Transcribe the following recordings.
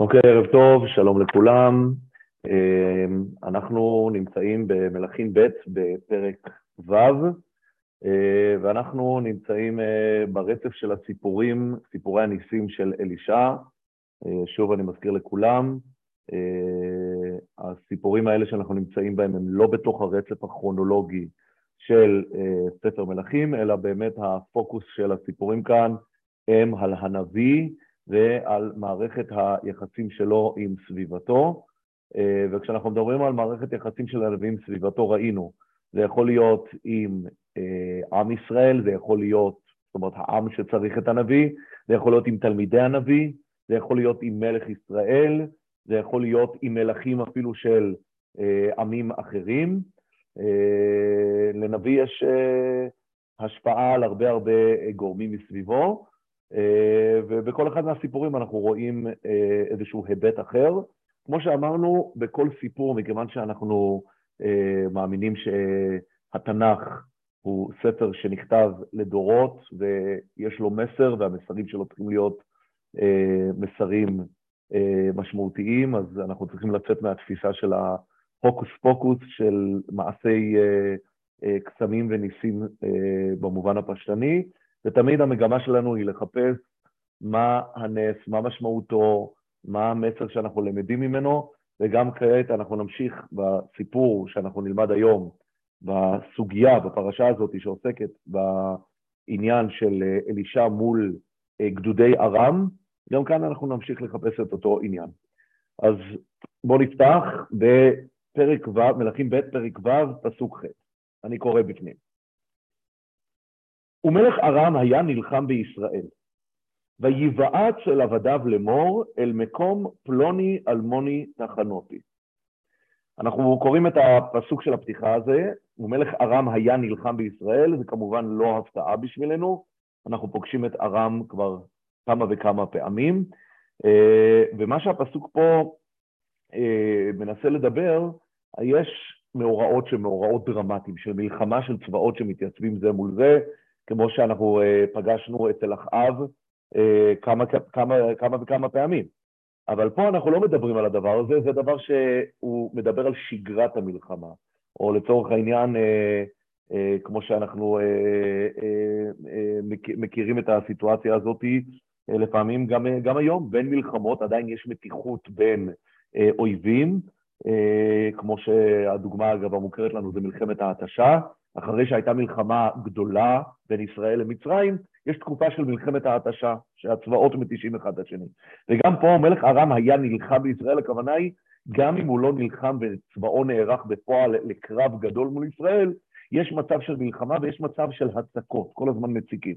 אוקיי, ערב טוב, שלום לכולם. אמ, אנחנו נמצאים במלכים ב' בפרק ו', אה, ואנחנו נמצאים אה, ברצף של הסיפורים, סיפורי הניסים של אלישע. אה, שוב אני מזכיר לכולם, הסיפורים האלה שאנחנו נמצאים בהם הם לא בתוך הרצף הכרונולוגי של ספר מלכים, אלא באמת הפוקוס של הסיפורים כאן הם על הנביא, ועל מערכת היחסים שלו עם סביבתו. אה, וכשאנחנו מדברים על מערכת יחסים של הנביא עם סביבתו, ראינו, זה יכול להיות עם אה, עם ישראל, זה יכול להיות, זאת אומרת, העם שצריך את הנביא, זה יכול להיות עם תלמידי הנביא, זה יכול להיות עם מלך ישראל, זה יכול להיות עם מלכים אפילו של אה, עמים אחרים. לנביא יש השפעה על הרבה הרבה גורמים מסביבו, ובכל אחד מהסיפורים אנחנו רואים אה, איזשהו היבט אחר. כמו שאמרנו, בכל סיפור, מכיוון שאנחנו אה, מאמינים שהתנ"ך הוא ספר שנכתב לדורות ויש לו מסר, והמסרים שלו צריכים להיות מסרים משמעותיים, אז אנחנו צריכים לצאת מהתפיסה של ההוקוס פוקוס, של מעשי קסמים וניסים במובן הפשטני, ותמיד המגמה שלנו היא לחפש מה הנס, מה משמעותו, מה המסר שאנחנו למדים ממנו, וגם כעת אנחנו נמשיך בסיפור שאנחנו נלמד היום, בסוגיה, בפרשה הזאת שעוסקת בעניין של אלישע מול אה, גדודי ארם, גם כאן אנחנו נמשיך לחפש את אותו עניין. אז בואו נפתח בפרק ו', מלכים ב', פרק ו', פסוק ח'. אני קורא בפנים. ומלך ארם היה נלחם בישראל, ויבעט של עבדיו לאמור אל מקום פלוני אלמוני תחנותי. אנחנו קוראים את הפסוק של הפתיחה הזה, ומלך ארם היה נלחם בישראל, זה כמובן לא הפתעה בשבילנו, אנחנו פוגשים את ארם כבר כמה וכמה פעמים, אה, ומה שהפסוק פה אה, מנסה לדבר, יש מאורעות שהן מאורעות דרמטיים, של מלחמה של צבאות שמתייצבים זה מול זה, כמו שאנחנו uh, פגשנו אצל אחאב uh, כמה, כמה, כמה וכמה פעמים. אבל פה אנחנו לא מדברים על הדבר הזה, זה דבר שהוא מדבר על שגרת המלחמה, או לצורך העניין, uh, כמו שאנחנו מכירים את הסיטואציה הזאת, לפעמים גם, גם היום, בין מלחמות עדיין יש מתיחות בין אויבים, כמו שהדוגמה, אגב, המוכרת לנו זה מלחמת ההתשה, אחרי שהייתה מלחמה גדולה בין ישראל למצרים, יש תקופה של מלחמת ההתשה, שהצבאות מתישים אחד את השני. וגם פה מלך ארם היה נלחם בישראל, הכוונה היא, גם אם הוא לא נלחם וצבאו נערך בפועל לקרב גדול מול ישראל, יש מצב של מלחמה ויש מצב של הצקות, כל הזמן מציקים.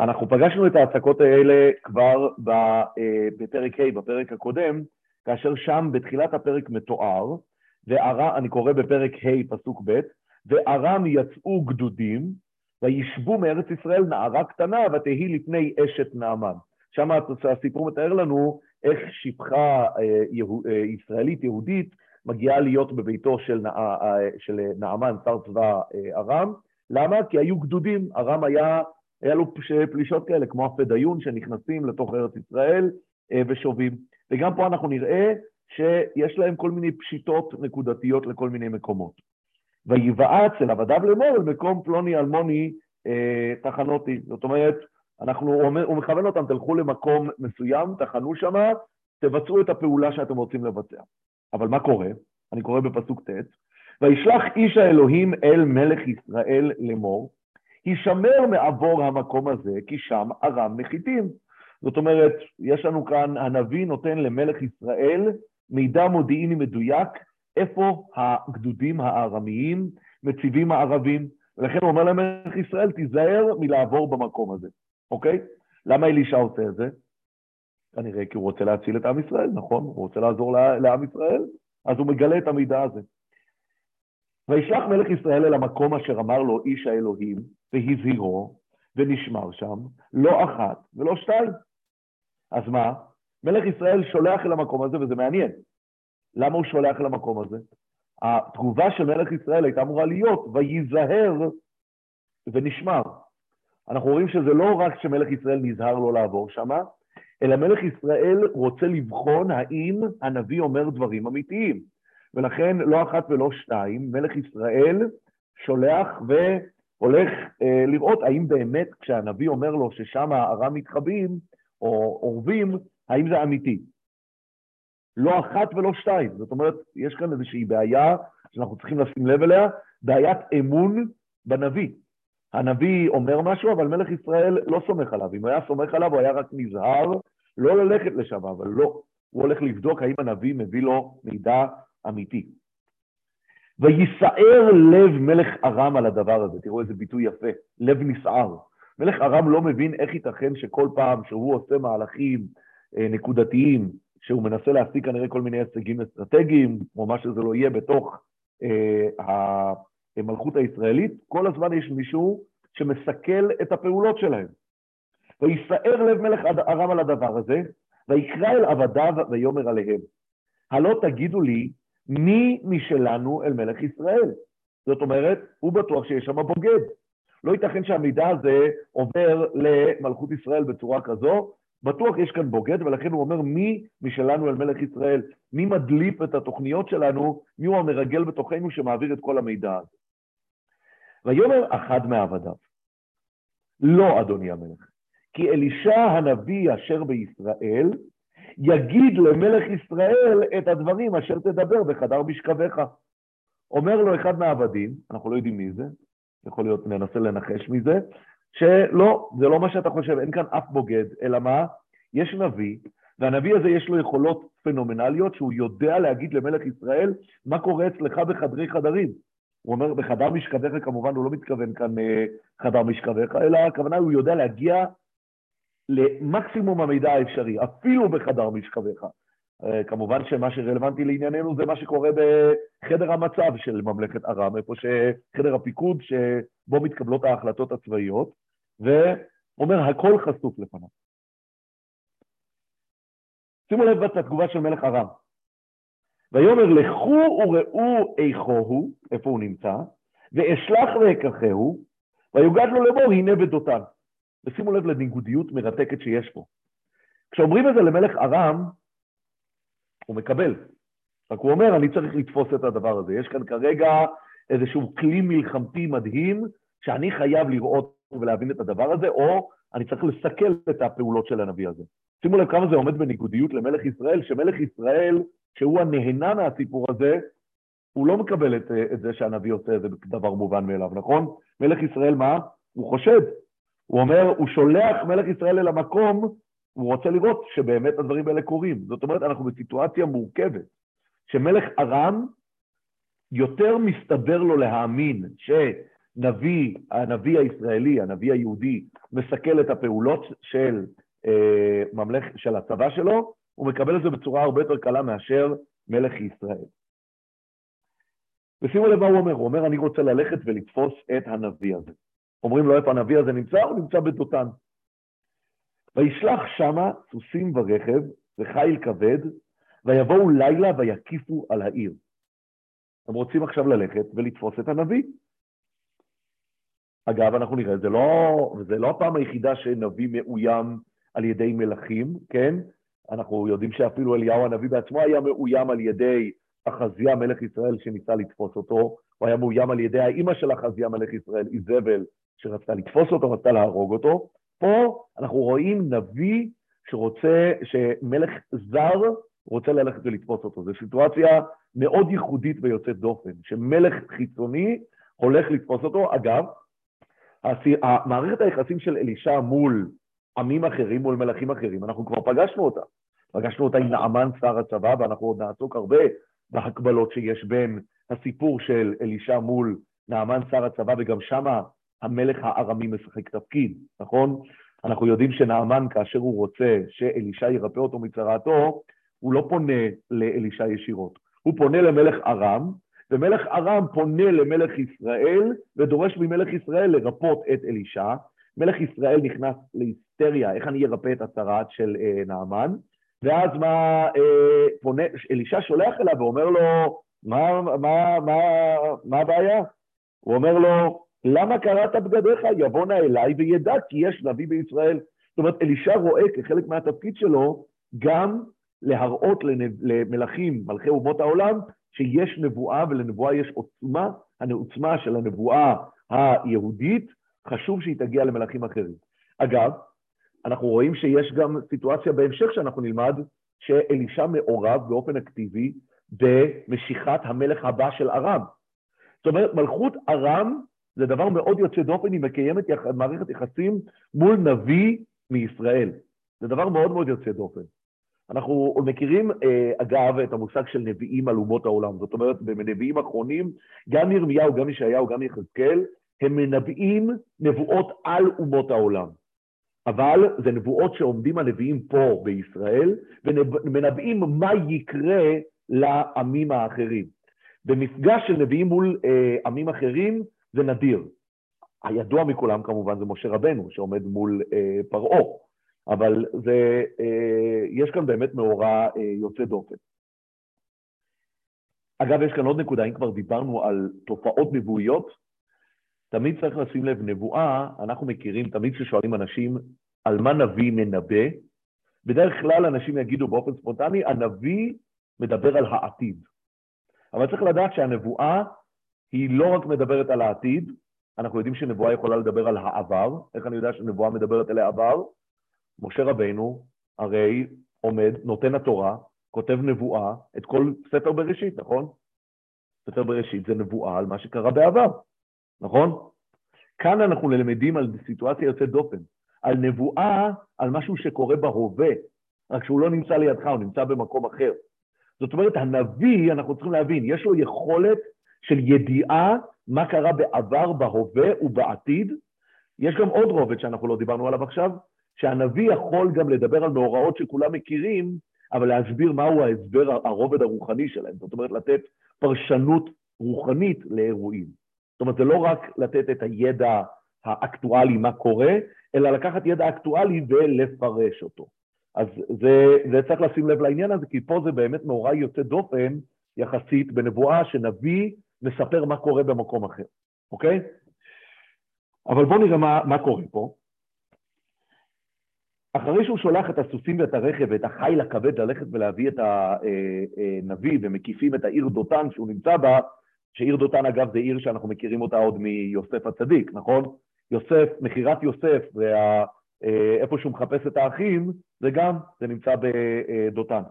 אנחנו פגשנו את ההצקות האלה כבר אה, בפרק ה', בפרק הקודם, כאשר שם בתחילת הפרק מתואר, ואני קורא בפרק ה', פסוק ב', וארם יצאו גדודים, וישבו מארץ ישראל נערה קטנה, ותהי לפני אשת נעמן. שם הסיפור מתאר לנו איך שפחה אה, אה, ישראלית יהודית מגיעה להיות בביתו של, נע... אה, של נעמן, שר צבא ארם. למה? כי היו גדודים, ארם היה, היה לו פלישות כאלה, כמו הפדאיון שנכנסים לתוך ארץ ישראל ושובים. וגם פה אנחנו נראה שיש להם כל מיני פשיטות נקודתיות לכל מיני מקומות. ויבעץ אל עבדיו לאמור אל מקום פלוני אלמוני אה, תחנותי. זאת אומרת, אנחנו, הוא מכוון אותם, תלכו למקום מסוים, תחנו שמה, תבצעו את הפעולה שאתם רוצים לבצע. אבל מה קורה? אני קורא בפסוק ט', וישלח איש האלוהים אל מלך ישראל לאמור, הישמר מעבור המקום הזה, כי שם ארם נחיתים. זאת אומרת, יש לנו כאן, הנביא נותן למלך ישראל מידע מודיעיני מדויק איפה הגדודים הארמיים מציבים הערבים, ולכן הוא אומר למלך ישראל, תיזהר מלעבור במקום הזה, אוקיי? למה אלישע עושה את זה? כנראה כי הוא רוצה להציל את עם ישראל, נכון? הוא רוצה לעזור לעם ישראל, אז הוא מגלה את המידע הזה. וישלח מלך ישראל אל המקום אשר אמר לו איש האלוהים, והזהירו, ונשמר שם, לא אחת ולא שתיים. אז מה? מלך ישראל שולח אל המקום הזה, וזה מעניין. למה הוא שולח למקום הזה? התגובה של מלך ישראל הייתה אמורה להיות, וייזהר ונשמר. אנחנו רואים שזה לא רק שמלך ישראל נזהר לא לעבור שמה, אלא מלך ישראל רוצה לבחון האם הנביא אומר דברים אמיתיים. ולכן לא אחת ולא שתיים, מלך ישראל שולח והולך אה, לראות האם באמת כשהנביא אומר לו ששם הארם מתחבאים או אורבים, האם זה אמיתי. לא אחת ולא שתיים. זאת אומרת, יש כאן איזושהי בעיה שאנחנו צריכים לשים לב אליה, בעיית אמון בנביא. הנביא אומר משהו, אבל מלך ישראל לא סומך עליו. אם הוא היה סומך עליו, הוא היה רק נזהר לא ללכת לשם, אבל לא. הוא הולך לבדוק האם הנביא מביא לו מידע אמיתי. ויסער לב מלך ארם על הדבר הזה, תראו איזה ביטוי יפה, לב נסער. מלך ארם לא מבין איך ייתכן שכל פעם שהוא עושה מהלכים אה, נקודתיים, שהוא מנסה להשיג כנראה כל מיני הישגים אסטרטגיים, או מה שזה לא יהיה בתוך אה, המלכות הישראלית, כל הזמן יש מישהו שמסכל את הפעולות שלהם. ויסער לב מלך ארם על הדבר הזה, ויקרא אל עבדיו ויאמר עליהם, הלא תגידו לי, מי משלנו אל מלך ישראל? זאת אומרת, הוא בטוח שיש שם בוגד. לא ייתכן שהמידע הזה עובר למלכות ישראל בצורה כזו, בטוח יש כאן בוגד, ולכן הוא אומר מי משלנו אל מלך ישראל, מי מדליף את התוכניות שלנו, מי הוא המרגל בתוכנו שמעביר את כל המידע הזה. ויאמר אחד מעבדיו, לא אדוני המלך, כי אלישע הנביא אשר בישראל, יגיד למלך ישראל את הדברים אשר תדבר בחדר משכבך. אומר לו אחד מהעבדים, אנחנו לא יודעים מי זה, יכול להיות ננסה לנחש מזה, שלא, זה לא מה שאתה חושב, אין כאן אף בוגד, אלא מה? יש נביא, והנביא הזה יש לו יכולות פנומנליות, שהוא יודע להגיד למלך ישראל מה קורה אצלך בחדרי חדרים. הוא אומר, בחדר משכבך, כמובן, הוא לא מתכוון כאן אה, חדר משכבך, אלא הכוונה, הוא יודע להגיע למקסימום המידע האפשרי, אפילו בחדר משכבך. אה, כמובן שמה שרלוונטי לענייננו זה מה שקורה בחדר המצב של ממלכת ארם, איפה שחדר הפיקוד שבו מתקבלות ההחלטות הצבאיות, ואומר, הכל חשוף לפניו. שימו לב בתגובה של מלך ארם. ויאמר לכו וראו איכו הוא, איפה הוא נמצא, ואשלח ואקחהו, ויוגד לו לאמור הנה בדותן. ושימו לב לניגודיות מרתקת שיש פה. כשאומרים את זה למלך ארם, הוא מקבל. רק הוא אומר, אני צריך לתפוס את הדבר הזה. יש כאן כרגע איזשהו כלי מלחמתי מדהים, שאני חייב לראות ולהבין את הדבר הזה, או אני צריך לסכל את הפעולות של הנביא הזה. שימו לב כמה זה עומד בניגודיות למלך ישראל, שמלך ישראל, שהוא הנהנה מהסיפור הזה, הוא לא מקבל את, את זה שהנביא עושה איזה דבר מובן מאליו, נכון? מלך ישראל מה? הוא חושד. הוא אומר, הוא שולח מלך ישראל אל המקום, הוא רוצה לראות שבאמת הדברים האלה קורים. זאת אומרת, אנחנו בסיטואציה מורכבת, שמלך ארם, יותר מסתבר לו להאמין שנביא, הנביא הישראלי, הנביא היהודי, מסכל את הפעולות של, אה, ממלך, של הצבא שלו, הוא מקבל את זה בצורה הרבה יותר קלה מאשר מלך ישראל. ושימו לב מה הוא אומר, הוא אומר, אני רוצה ללכת ולתפוס את הנביא הזה. אומרים לו איפה הנביא הזה נמצא, הוא נמצא בדותן. וישלח שמה סוסים ברכב וחיל כבד, ויבואו לילה ויקיפו על העיר. הם רוצים עכשיו ללכת ולתפוס את הנביא. אגב, אנחנו נראה, זה לא, זה לא הפעם היחידה שנביא מאוים על ידי מלכים, כן? אנחנו יודעים שאפילו אליהו הנביא בעצמו היה מאוים על ידי אחזיה מלך ישראל שניסה לתפוס אותו, הוא היה מאוים על ידי האימא של אחזיה מלך ישראל, איזבל, שרצתה לתפוס אותו, רצתה להרוג אותו. פה אנחנו רואים נביא שרוצה, שמלך זר רוצה ללכת ולתפוס אותו. זו סיטואציה מאוד ייחודית ויוצאת דופן, שמלך חיצוני הולך לתפוס אותו. אגב, מערכת היחסים של אלישע מול עמים אחרים, מול מלכים אחרים, אנחנו כבר פגשנו אותה. פגשנו אותה עם נעמן שר הצבא, ואנחנו עוד נעסוק הרבה בהקבלות שיש בין הסיפור של אלישע מול נעמן שר הצבא, וגם שמה המלך הארמי משחק תפקיד, נכון? אנחנו יודעים שנעמן, כאשר הוא רוצה שאלישע ירפא אותו מצרעתו, הוא לא פונה לאלישע ישירות, הוא פונה למלך ארם, ומלך ארם פונה למלך ישראל ודורש ממלך ישראל לרפות את אלישע. מלך ישראל נכנס להיסטריה, איך אני ארפא את הצרעת של אה, נעמן, ואז מה, אה, פונה, אלישע שולח אליו ואומר לו, מה, מה, מה, מה הבעיה? הוא אומר לו, למה קראת בגדיך? יבוא נא אליי וידע כי יש נביא בישראל. זאת אומרת, אלישע רואה כחלק מהתפקיד שלו גם להראות למלכים, מלכי אומות העולם, שיש נבואה ולנבואה יש עוצמה, העוצמה של הנבואה היהודית, חשוב שהיא תגיע למלכים אחרים. אגב, אנחנו רואים שיש גם סיטואציה בהמשך שאנחנו נלמד, שאלישע מעורב באופן אקטיבי במשיכת המלך הבא של ארם. זאת אומרת, מלכות ארם זה דבר מאוד יוצא דופן, היא מקיימת. מערכת יחסים מול נביא מישראל. זה דבר מאוד מאוד יוצא דופן. אנחנו מכירים, אה, אגב, את המושג של נביאים על אומות העולם. זאת אומרת, בנביאים אחרונים, גם ירמיהו, גם ישעיהו, גם יחזקאל, הם מנבאים נבואות על אומות העולם. אבל זה נבואות שעומדים הנביאים פה בישראל, ומנבאים מה יקרה לעמים האחרים. במפגש של נביאים מול אה, עמים אחרים זה נדיר. הידוע מכולם כמובן זה משה רבנו, שעומד מול אה, פרעה, אבל זה, אה, יש כאן באמת מאורע אה, יוצא דופן. אגב, יש כאן עוד נקודה, אם כבר דיברנו על תופעות נבואיות, תמיד צריך לשים לב, נבואה, אנחנו מכירים, תמיד כששואלים אנשים על מה נביא מנבא, בדרך כלל אנשים יגידו באופן ספונטני, הנביא מדבר על העתיד. אבל צריך לדעת שהנבואה היא לא רק מדברת על העתיד, אנחנו יודעים שנבואה יכולה לדבר על העבר. איך אני יודע שנבואה מדברת על העבר? משה רבנו הרי עומד, נותן התורה, כותב נבואה, את כל ספר בראשית, נכון? ספר בראשית זה נבואה על מה שקרה בעבר, נכון? כאן אנחנו למדים על סיטואציה יוצאת דופן, על נבואה, על משהו שקורה בהווה, רק שהוא לא נמצא לידך, הוא נמצא במקום אחר. זאת אומרת, הנביא, אנחנו צריכים להבין, יש לו יכולת של ידיעה מה קרה בעבר, בהווה ובעתיד. יש גם עוד רובד שאנחנו לא דיברנו עליו עכשיו, שהנביא יכול גם לדבר על מאורעות שכולם מכירים, אבל להסביר מהו ההסבר, הרובד הרוחני שלהם. זאת אומרת, לתת פרשנות רוחנית לאירועים. זאת אומרת, זה לא רק לתת את הידע האקטואלי מה קורה, אלא לקחת ידע אקטואלי ולפרש אותו. אז זה, זה צריך לשים לב לעניין הזה, כי פה זה באמת מאורע יוצא דופן יחסית בנבואה שנביא מספר מה קורה במקום אחר, אוקיי? אבל בואו נראה מה, מה קורה פה. אחרי שהוא שולח את הסוסים ואת הרכב ואת החיל הכבד ללכת ולהביא את הנביא ומקיפים את העיר דותן שהוא נמצא בה, שעיר דותן אגב זה עיר שאנחנו מכירים אותה עוד מיוסף הצדיק, נכון? יוסף, מכירת יוסף, ואיפה שהוא מחפש את האחים, זה גם, זה נמצא בדותן.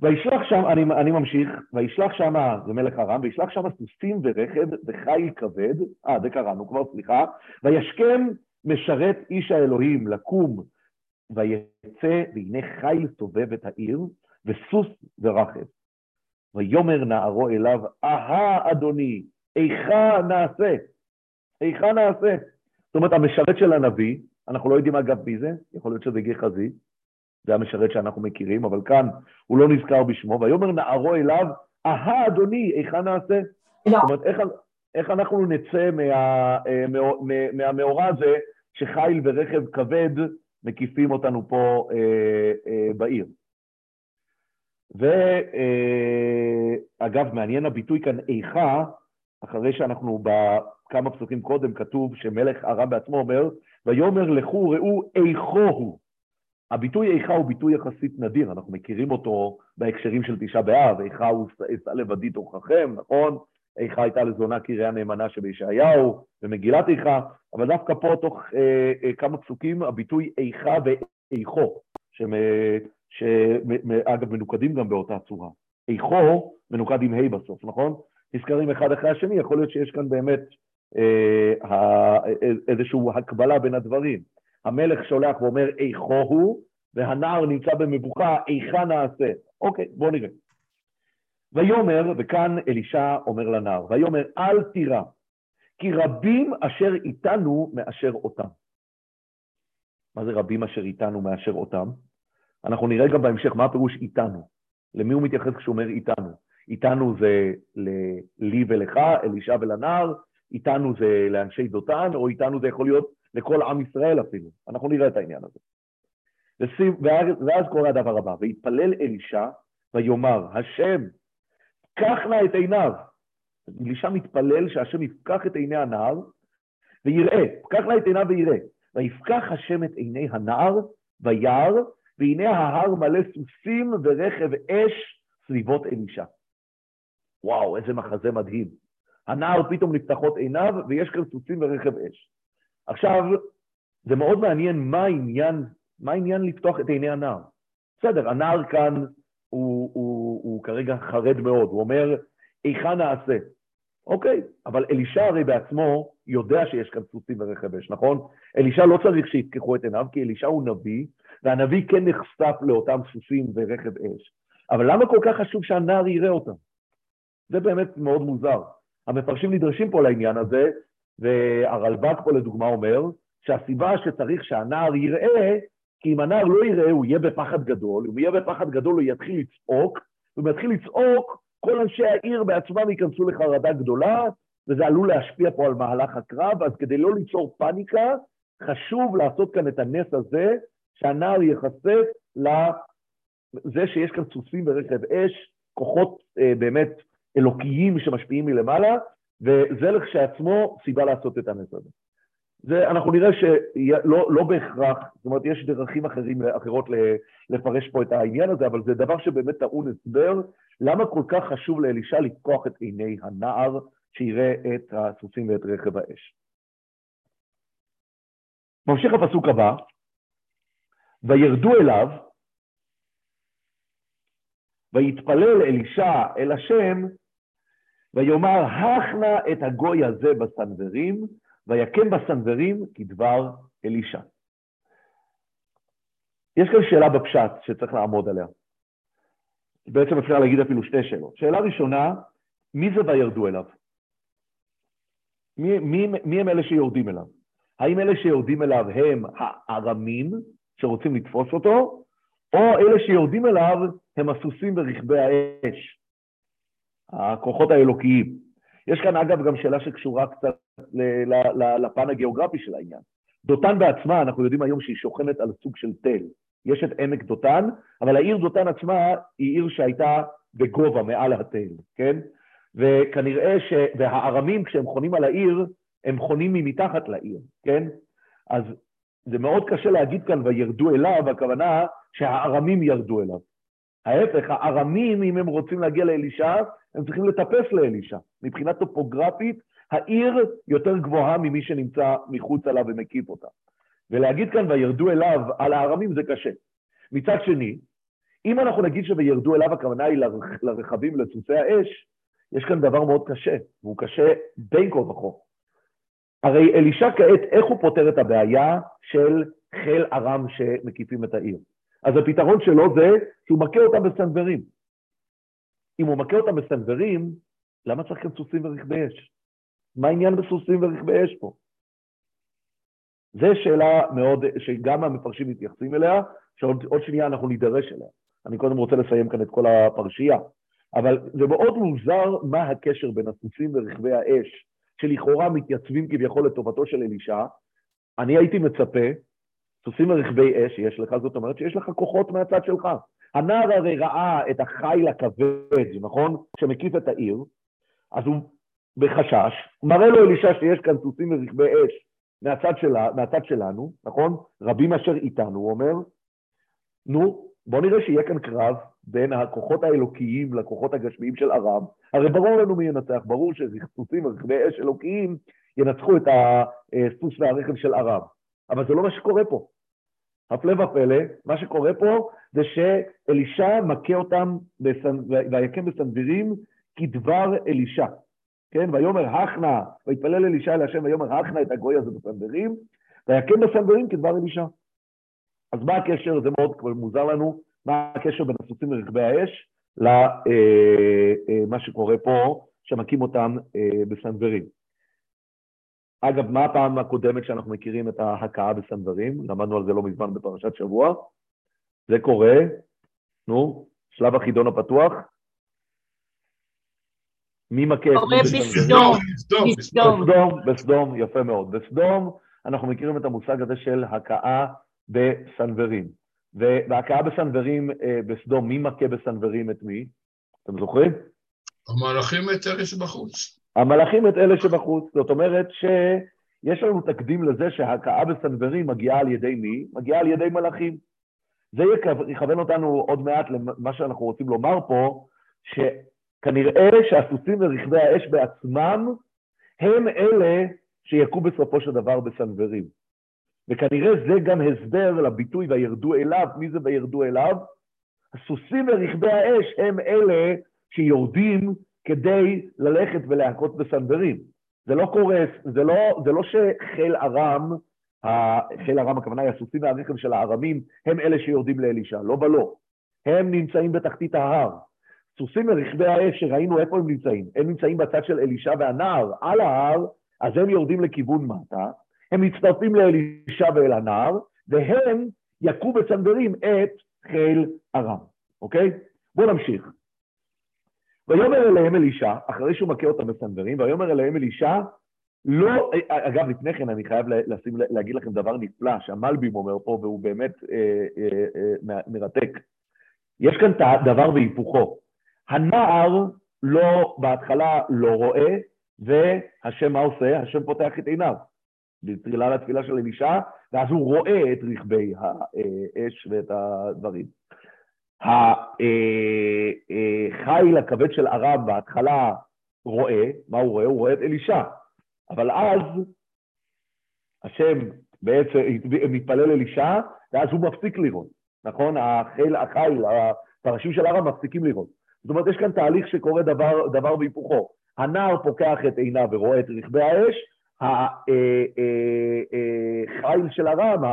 וישלח שם, אני, אני ממשיך, וישלח שם, זה מלך ארם, וישלח שם סוסים ורכב וחיל כבד, אה, זה קראנו כבר, סליחה, וישכם משרת איש האלוהים לקום, ויצא, והנה חיל סובב את העיר, וסוס ורכב. ויאמר נערו אליו, אהה אדוני, איכה נעשה? איכה נעשה? זאת אומרת, המשרת של הנביא, אנחנו לא יודעים אגב מי זה, יכול להיות שזה גחזי, זה המשרת שאנחנו מכירים, אבל כאן הוא לא נזכר בשמו, ויאמר נערו אליו, אהה אדוני, איכה נעשה? לא. זאת אומרת, איך, איך אנחנו נצא אה, מה, מהמאורע הזה שחיל ורכב כבד מקיפים אותנו פה אה, אה, בעיר? ואגב, אה, מעניין הביטוי כאן איכה, אחרי שאנחנו בכמה פסוקים קודם כתוב שמלך ארם בעצמו אומר, ויאמר לכו ראו איכו הוא. הביטוי איכה הוא ביטוי יחסית נדיר, אנחנו מכירים אותו בהקשרים של תשעה באב, איכה הוא אשא לבדי תוככם, נכון? איכה הייתה לזונה קריה נאמנה שבישעיהו, במגילת איכה, אבל דווקא פה תוך אה, אה, כמה פסוקים הביטוי איכה ואיכו, שאגב מנוקדים גם באותה צורה. איכו מנוקד עם ה' בסוף, נכון? נזכרים אחד אחרי השני, יכול להיות שיש כאן באמת אה, אה איזושהי הקבלה בין הדברים. המלך שולח ואומר איכו הוא, והנער נמצא במבוכה, איכה נעשה. אוקיי, בואו נראה. ויאמר, וכאן אלישע אומר לנער, ויאמר אל תירא, כי רבים אשר איתנו מאשר אותם. מה זה רבים אשר איתנו מאשר אותם? אנחנו נראה גם בהמשך מה הפירוש איתנו. למי הוא מתייחס כשהוא אומר איתנו? איתנו זה לי ולך, אלישע ולנער, איתנו זה לאנשי דותן, או איתנו זה יכול להיות לכל עם ישראל אפילו. אנחנו נראה את העניין הזה. ואז קורה הדבר הבא, ויתפלל אלישע ויאמר, השם, קח נא את עיניו. אלישע מתפלל שהשם יפקח את עיני הנער ויראה, קח נא את עיניו ויראה. ויפקח השם את עיני הנער, וירא, והנה ההר מלא סוסים ורכב אש סביבות אלישע. וואו, איזה מחזה מדהים. הנער פתאום נפתחות עיניו, ויש כאן סוסים ורכב אש. עכשיו, זה מאוד מעניין מה העניין, מה העניין לפתוח את עיני הנער. בסדר, הנער כאן הוא, הוא, הוא כרגע חרד מאוד, הוא אומר, היכן נעשה? אוקיי, אבל אלישע הרי בעצמו יודע שיש כאן סוסים ורכב אש, נכון? אלישע לא צריך שיפקחו את עיניו, כי אלישע הוא נביא, והנביא כן נחשף לאותם סוסים ורכב אש. אבל למה כל כך חשוב שהנער יראה אותם? זה באמת מאוד מוזר. המפרשים נדרשים פה לעניין הזה, והרלב"ג פה לדוגמה אומר שהסיבה שצריך שהנער יראה, כי אם הנער לא יראה, הוא יהיה בפחד גדול, אם הוא יהיה בפחד גדול הוא יתחיל לצעוק, יתחיל לצעוק, כל אנשי העיר בעצמם ייכנסו לחרדה גדולה, וזה עלול להשפיע פה על מהלך הקרב, אז כדי לא ליצור פאניקה, חשוב לעשות כאן את הנס הזה, שהנער ייחשף לזה שיש כאן סוסים ורכב אש, כוחות אה, באמת אלוקיים שמשפיעים מלמעלה, וזה לכשעצמו סיבה לעשות את הנס הזה. זה, אנחנו נראה שלא לא בהכרח, זאת אומרת, יש דרכים אחרים, אחרות לפרש פה את העניין הזה, אבל זה דבר שבאמת טעון הסבר, למה כל כך חשוב לאלישע לפקוח את עיני הנער שיראה את הסוסים ואת רכב האש. ממשיך הפסוק הבא, וירדו אליו, ויתפלל אלישע אל השם, ויאמר, הכנה את הגוי הזה בסנוורים, ויקם בסנוורים כדבר אלישע. יש כאן שאלה בפשט שצריך לעמוד עליה. בעצם אפשר להגיד אפילו שתי שאלות. שאלה ראשונה, מי זה וירדו אליו? מי, מי, מי הם אלה שיורדים אליו? האם אלה שיורדים אליו הם הארמים שרוצים לתפוס אותו, או אלה שיורדים אליו הם הסוסים ורכבי האש, הכוחות האלוקיים. יש כאן אגב גם שאלה שקשורה קצת לפן הגיאוגרפי של העניין. דותן בעצמה, אנחנו יודעים היום שהיא שוכנת על סוג של תל. יש את עמק דותן, אבל העיר דותן עצמה היא עיר שהייתה בגובה, מעל התל, כן? וכנראה ש... והארמים, כשהם חונים על העיר, הם חונים ממתחת לעיר, כן? אז זה מאוד קשה להגיד כאן וירדו אליו, הכוונה שהארמים ירדו אליו. ההפך, הארמים, אם הם רוצים להגיע לאלישע, הם צריכים לטפס לאלישע. מבחינה טופוגרפית, העיר יותר גבוהה ממי שנמצא מחוץ עליו ומקיף אותה. ולהגיד כאן וירדו אליו על הארמים זה קשה. מצד שני, אם אנחנו נגיד שוירדו אליו, הכוונה היא לרכבים, לסוסי האש, יש כאן דבר מאוד קשה, והוא קשה בין כה וכה. הרי אלישע כעת, איך הוא פותר את הבעיה של חיל ארם שמקיפים את העיר? אז הפתרון שלו זה שהוא מכה אותם בסנוורים. אם הוא מכה אותם בסנוורים, למה צריך כאן סוסים ורכבי אש? מה העניין בסוסים ורכבי אש פה? זו שאלה מאוד, שגם המפרשים מתייחסים אליה, שעוד שנייה אנחנו נידרש אליה. אני קודם רוצה לסיים כאן את כל הפרשייה. אבל זה מאוד מוזר מה הקשר בין הסוסים ורכבי האש, שלכאורה מתייצבים כביכול לטובתו של אלישע. אני הייתי מצפה, סוסים ורכבי אש יש לך, זאת אומרת שיש לך כוחות מהצד שלך. הנער הרי ראה את החיל הכבד, נכון? שמקיף את העיר, אז הוא בחשש, מראה לו אלישע שיש כאן סוסים ורכבי אש מהצד, שלה, מהצד שלנו, נכון? רבים אשר איתנו, הוא אומר, נו, בואו נראה שיהיה כאן קרב בין הכוחות האלוקיים לכוחות הגשמיים של ארם. הרי ברור לנו מי ינצח, ברור שסוסים ורכבי אש אלוקיים ינצחו את הסוס והרכב של ארם. אבל זה לא מה שקורה פה. הפלא ופלא, מה שקורה פה זה שאלישע מכה אותם בסנ... ויקם בסנווירים כדבר אלישע. כן, ויאמר הכנה, ויתפלל אלישע אל השם ויאמר הכנה את הגוי הזה בסנוורים, ויקם בסנוורים כדבר אלישע. אז מה הקשר, זה מאוד מוזר לנו, מה הקשר בין הסוסים ורכבי האש למה אה, אה, שקורה פה, שמכים אותם אה, בסנוורים. אגב, מה הפעם הקודמת שאנחנו מכירים את ההכאה בסנוורים? למדנו על זה לא מזמן בפרשת שבוע. זה קורה, נו, שלב החידון הפתוח. מי מכה את מי בסנוורים? בסדום. בסדום, בסדום, יפה מאוד. בסדום אנחנו מכירים את המושג הזה של הכאה בסנוורים. והכאה בסנוורים אה, בסדום, מי מכה בסנוורים את מי? אתם זוכרים? המלאכים את אלה שבחוץ. המלאכים את אלה שבחוץ. זאת אומרת יש לנו תקדים לזה שההכאה בסנוורים מגיעה על ידי מי? מגיעה על ידי מלאכים. זה יכוון אותנו עוד מעט למה שאנחנו רוצים לומר פה, שכנראה שהסוסים ורכבי האש בעצמם הם אלה שיכו בסופו של דבר בסנוורים. וכנראה זה גם הסבר לביטוי וירדו אליו, מי זה וירדו אליו? הסוסים ורכבי האש הם אלה שיורדים כדי ללכת ולהכות בסנוורים. זה לא קורה, זה לא, זה לא שחיל ארם, חיל ארם הכוונה היא הסוסים והרכב של הארמים, הם אלה שיורדים לאלישע, לא ולא. הם נמצאים בתחתית ההר. סוסים ורכבי האש שראינו איפה הם נמצאים, הם נמצאים בצד של אלישע והנער, על ההר, אז הם יורדים לכיוון מטה, הם מצטרפים לאלישע ואל הנער, והם יכו בצנדרים את חיל ארם, אוקיי? בואו נמשיך. ויאמר אליהם אלישע, אחרי שהוא מכה אותם בסנוורים, ויאמר אליהם אלישע, לא, אגב, לפני כן אני חייב לשים, להגיד לכם דבר נפלא, שהמלבים אומר פה, והוא באמת אה, אה, אה, מרתק. יש כאן דבר והיפוכו. הנער לא, בהתחלה לא רואה, והשם מה עושה? השם פותח את עיניו. בטרילה לתפילה של אלישע, ואז הוא רואה את רכבי האש ואת הדברים. החיל הכבד של ארם בהתחלה רואה, מה הוא רואה? הוא רואה את אלישע. אבל אז השם בעצם מתפלל אלישע, ואז הוא מפסיק לראות, נכון? החיל, החיל, הפרשים של ארם מפסיקים לראות. זאת אומרת, יש כאן תהליך שקורה דבר, דבר בהיפוכו. הנער פוקח את עיניו ורואה את רכבי האש, החיל אה, אה, אה, של ארם,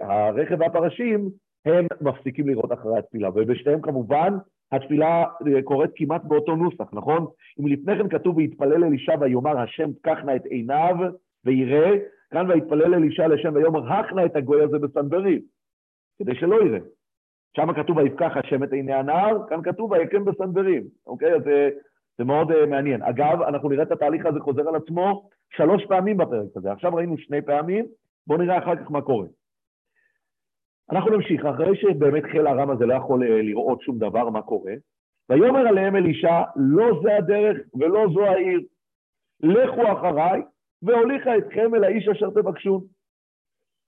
הרכב והפרשים, הם מפסיקים לראות אחרי התפילה, ובשתיהם כמובן התפילה קורית כמעט באותו נוסח, נכון? אם לפני כן כתוב ויתפלל אלישע ויאמר השם פקח נא את עיניו ויראה, כאן ויתפלל אלישע לשם ויאמר הך נא את הגוי הזה בסנוורים, כדי שלא יראה. שם כתוב ויפקח השם את עיני הנער, כאן כתוב ויקם בסנוורים, אוקיי? אז זה, זה מאוד uh, מעניין. אגב, אנחנו נראה את התהליך הזה חוזר על עצמו שלוש פעמים בפרק הזה. עכשיו ראינו שני פעמים, בואו נראה אחר כך מה קורה. אנחנו נמשיך, אחרי שבאמת חיל הרם הזה לא יכול אה, לראות שום דבר מה קורה, ויאמר עליהם אלישע, לא זה הדרך ולא זו העיר. לכו אחריי, והוליכה אתכם אל האיש אשר תבקשון.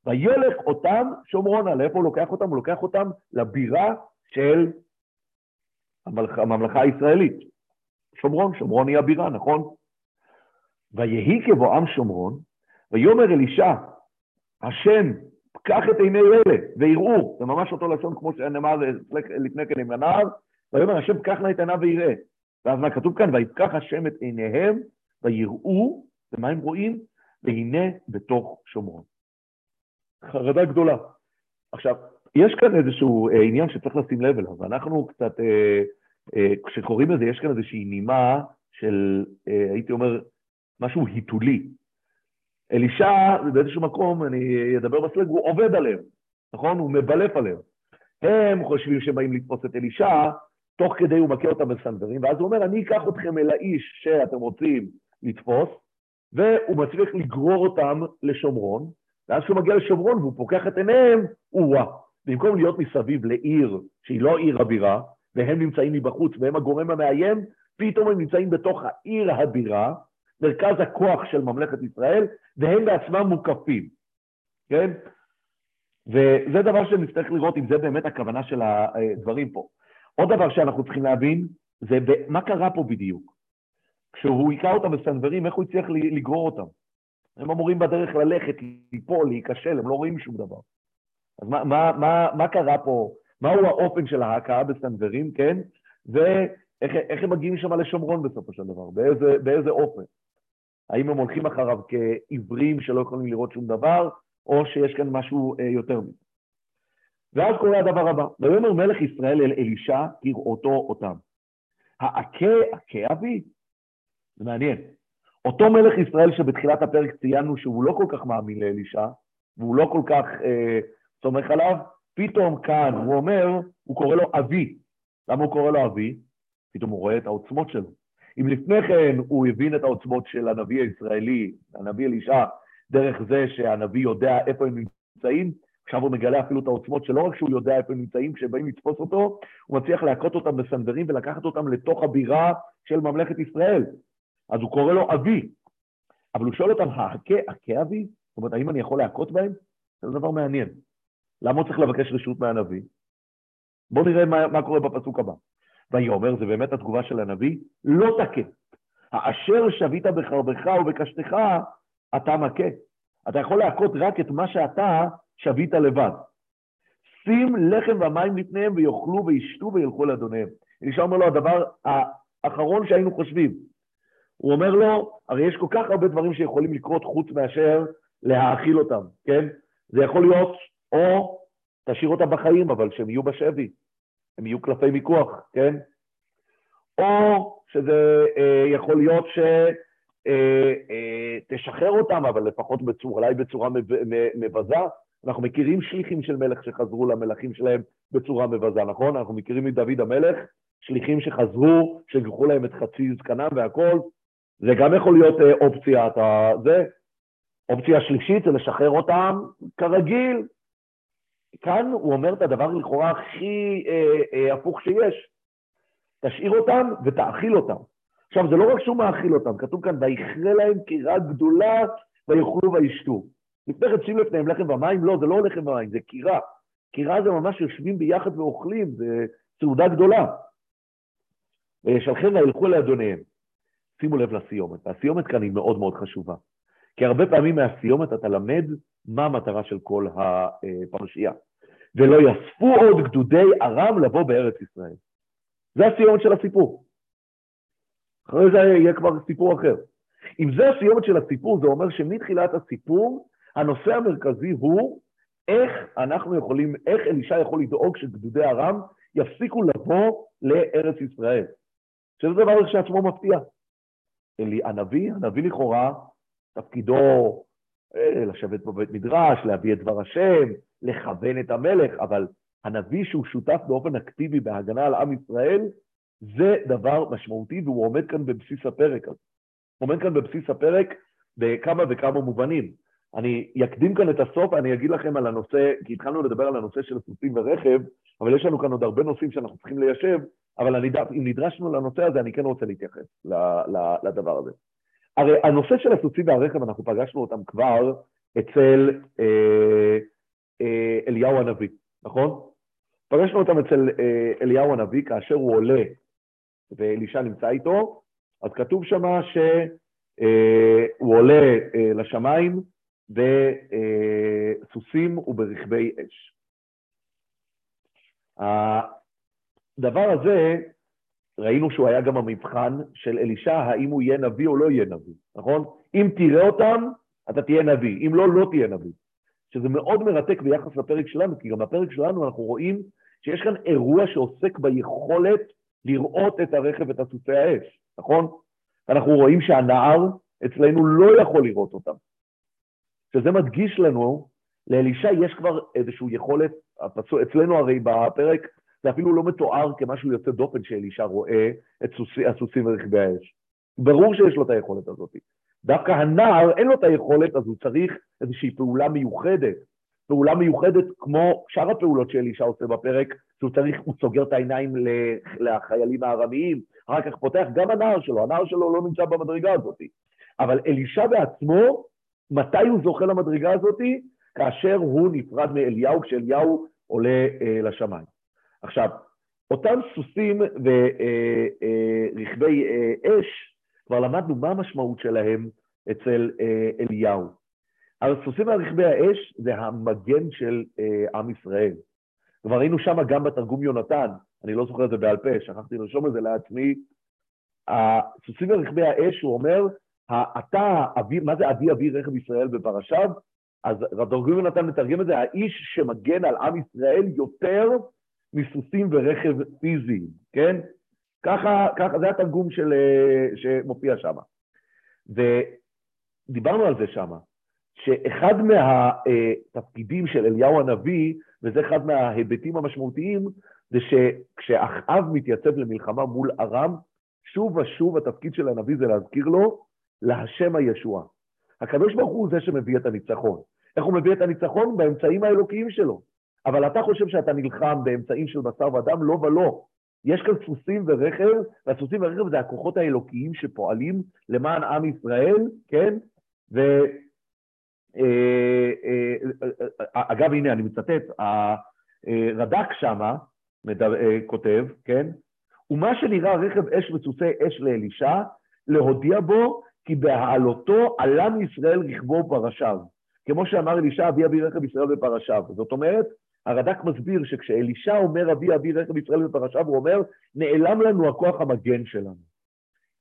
וילך אותם שומרונה. לאיפה הוא לוקח אותם? הוא לוקח אותם לבירה של הממלכה, הממלכה הישראלית. שומרון, שומרון היא הבירה, נכון? ויהי כבואם שומרון, ויאמר אלישע, השם קח את עיני אלה ויראו, זה ממש אותו לשון כמו שנאמר לפני כן עם הנער, ויאמר השם קח נא את עיניו ויראה. ואז מה כתוב כאן? ויפקח השם את עיניהם ויראו, ומה הם רואים? והנה בתוך שומרון. חרדה גדולה. עכשיו, יש כאן איזשהו אה, עניין שצריך לשים לב אליו, ואנחנו קצת, אה, אה, כשקוראים לזה, יש כאן איזושהי נימה של, אה, הייתי אומר, משהו היתולי. אלישע, באיזשהו מקום, אני אדבר בסלג, הוא עובד עליהם, נכון? הוא מבלף עליהם. הם חושבים שהם באים לתפוס את אלישע, תוך כדי הוא מכה אותם בסנדרים, ואז הוא אומר, אני אקח אתכם אל האיש שאתם רוצים לתפוס, והוא מצליח לגרור אותם לשומרון, ואז כשהוא מגיע לשומרון והוא פוקח את עיניהם, הוא-אה. במקום להיות מסביב לעיר שהיא לא עיר הבירה, והם נמצאים מבחוץ והם הגורם המאיים, פתאום הם נמצאים בתוך העיר הבירה, מרכז הכוח של ממלכת ישראל, והם בעצמם מוקפים, כן? וזה דבר שנצטרך לראות אם זה באמת הכוונה של הדברים פה. עוד דבר שאנחנו צריכים להבין, זה מה קרה פה בדיוק. כשהוא היכה אותם בסנוורים, איך הוא הצליח לגרור אותם? הם אמורים בדרך ללכת, ליפול, להיכשל, הם לא רואים שום דבר. אז מה, מה, מה, מה קרה פה? מהו האופן של ההכאה בסנוורים, כן? ואיך הם מגיעים שם לשומרון בסופו של דבר? באיזה, באיזה אופן? האם הם הולכים אחריו כעיוורים שלא יכולים לראות שום דבר, או שיש כאן משהו אה, יותר מזה. ואז קורה הדבר הבא, ויאמר מלך ישראל אל אלישע כראותו אותם. העכה, עכה אבי? זה מעניין. אותו מלך ישראל שבתחילת הפרק ציינו שהוא לא כל כך מאמין לאלישע, והוא לא כל כך אה, סומך עליו, פתאום כאן הוא אומר, הוא קורא לו אבי. למה הוא קורא לו אבי? פתאום הוא רואה את העוצמות שלו. אם לפני כן הוא הבין את העוצמות של הנביא הישראלי, הנביא אלישע, דרך זה שהנביא יודע איפה הם נמצאים, עכשיו הוא מגלה אפילו את העוצמות שלא רק שהוא יודע איפה הם נמצאים, כשהם באים לתפוס אותו, הוא מצליח להכות אותם בסנדרים ולקחת אותם לתוך הבירה של ממלכת ישראל. אז הוא קורא לו אבי. אבל הוא שואל אותם, ההכה, הכה אבי? זאת אומרת, האם אני יכול להכות בהם? זה דבר מעניין. למה הוא צריך לבקש רשות מהנביא? בואו נראה מה, מה קורה בפסוק הבא. ויאמר, זה באמת התגובה של הנביא, לא תכה. האשר שבית בחרבך ובקשתך, אתה מכה. אתה יכול להכות רק את מה שאתה שבית לבד. שים לחם ומים לפניהם ויאכלו וישתו וילכו לאדוניהם. אלישע אומר לו, הדבר האחרון שהיינו חושבים. הוא אומר לו, הרי יש כל כך הרבה דברים שיכולים לקרות חוץ מאשר להאכיל אותם, כן? זה יכול להיות, או תשאיר אותם בחיים, אבל שהם יהיו בשבי, הם יהיו קלפי מיקוח, כן? או שזה אה, יכול להיות שתשחרר אה, אה, אותם, אבל לפחות בצורה, אולי בצורה מבזה. אנחנו מכירים שליחים של מלך שחזרו למלכים שלהם בצורה מבזה, נכון? אנחנו מכירים מדוד המלך, שליחים שחזרו, שגלחו להם את חצי זקנם והכול. זה גם יכול להיות אה, אופציה, אתה... זה. אופציה שלישית זה לשחרר אותם כרגיל. כאן הוא אומר את הדבר לכאורה הכי אה, אה, הפוך שיש. תשאיר אותם ותאכיל אותם. עכשיו, זה לא רק שהוא מאכיל אותם, כתוב כאן, ויכרה להם קירה גדולה ויאכלו וישתו. לפני כן שים לפניהם לחם ומים? לא, זה לא לחם ומים, זה קירה. קירה זה ממש יושבים ביחד ואוכלים, זה סעודה גדולה. וישלחם וילכו לאדוניהם. שימו לב לסיומת, והסיומת כאן היא מאוד מאוד חשובה. כי הרבה פעמים מהסיומת אתה למד מה המטרה של כל הפרשייה. ולא יספו עוד גדודי ארם לבוא בארץ ישראל. זה הסיומת של הסיפור. אחרי זה יהיה כבר סיפור אחר. אם זה הסיומת של הסיפור, זה אומר שמתחילת הסיפור, הנושא המרכזי הוא איך אנחנו יכולים, איך אלישע יכול לדאוג שגדודי ארם יפסיקו לבוא לארץ ישראל. שזה דבר שעצמו מפתיע. אלי, הנביא, הנביא לכאורה, תפקידו אה, לשבת בבית מדרש, להביא את דבר השם, לכוון את המלך, אבל הנביא שהוא שותף באופן אקטיבי בהגנה על עם ישראל, זה דבר משמעותי, והוא עומד כאן בבסיס הפרק הזה. הוא עומד כאן בבסיס הפרק בכמה וכמה מובנים. אני אקדים כאן את הסוף, אני אגיד לכם על הנושא, כי התחלנו לדבר על הנושא של סוסים ורכב, אבל יש לנו כאן עוד הרבה נושאים שאנחנו צריכים ליישב, אבל אני, אם נדרשנו לנושא הזה, אני כן רוצה להתייחס לדבר הזה. הרי הנושא של הסוסים והרכב, אנחנו פגשנו אותם כבר אצל אה, אה, אליהו הנביא, נכון? פגשנו אותם אצל אה, אליהו הנביא, כאשר הוא עולה ואלישע נמצא איתו, אז כתוב שם שהוא עולה לשמיים בסוסים וברכבי אש. הדבר הזה, ראינו שהוא היה גם המבחן של אלישע, האם הוא יהיה נביא או לא יהיה נביא, נכון? אם תראה אותם, אתה תהיה נביא, אם לא, לא תהיה נביא. שזה מאוד מרתק ביחס לפרק שלנו, כי גם בפרק שלנו אנחנו רואים שיש כאן אירוע שעוסק ביכולת לראות את הרכב ואת הסוסי האש, נכון? אנחנו רואים שהנער אצלנו לא יכול לראות אותם. שזה מדגיש לנו, לאלישע יש כבר איזושהי יכולת, אצלנו הרי בפרק זה אפילו לא מתואר כמשהו יוצא דופן שאלישע רואה את סוסי, הסוסים ורכבי האש. ברור שיש לו את היכולת הזאת. דווקא הנער אין לו את היכולת, אז הוא צריך איזושהי פעולה מיוחדת. פעולה מיוחדת כמו שאר הפעולות שאלישע עושה בפרק, שהוא צריך, הוא סוגר את העיניים לחיילים הארמיים, אחר כך פותח גם הנער שלו, הנער שלו לא נמצא במדרגה הזאת. אבל אלישע בעצמו, מתי הוא זוכה למדרגה הזאת? כאשר הוא נפרד מאליהו, כשאליהו עולה אה, לשמיים. עכשיו, אותם סוסים ורכבי אה, אה, אש, כבר למדנו מה המשמעות שלהם אצל אה, אליהו. הסוסים ורכבי האש זה המגן של עם ישראל. כבר ראינו שם גם בתרגום יונתן, אני לא זוכר את זה בעל פה, שכחתי לרשום את זה לעצמי. הסוסים ורכבי האש, הוא אומר, אתה, אבי, מה זה אבי אבי רכב ישראל בפרשיו? אז תרגום יונתן מתרגם את זה, האיש שמגן על עם ישראל יותר מסוסים ורכב פיזיים, כן? ככה, ככה, זה התרגום של, אה, שמופיע שם. ודיברנו על זה שם, שאחד מהתפקידים של אליהו הנביא, וזה אחד מההיבטים המשמעותיים, זה שכשאחאב מתייצב למלחמה מול ארם, שוב ושוב התפקיד של הנביא זה להזכיר לו, להשם הישועה. הקדוש ברוך הוא זה שמביא את הניצחון. איך הוא מביא את הניצחון? באמצעים האלוקיים שלו. אבל אתה חושב שאתה נלחם באמצעים של בשר ודם? לא ולא. יש כאן סוסים ורכב, והסוסים ורכב זה הכוחות האלוקיים שפועלים למען עם ישראל, כן? ואגב, הנה, אני מצטט, הרד"ק שמה כותב, כן? ומה שנראה רכב אש וצוצי אש לאלישע, להודיע בו כי בהעלותו עלה מישראל רכבו ופרשיו. כמו שאמר אלישע, אבי אבי רכב ישראל בפרשיו. זאת אומרת, הרד"ק מסביר שכשאלישע אומר אבי אבי רכב ישראל בפרשיו, הוא אומר, נעלם לנו הכוח המגן שלנו.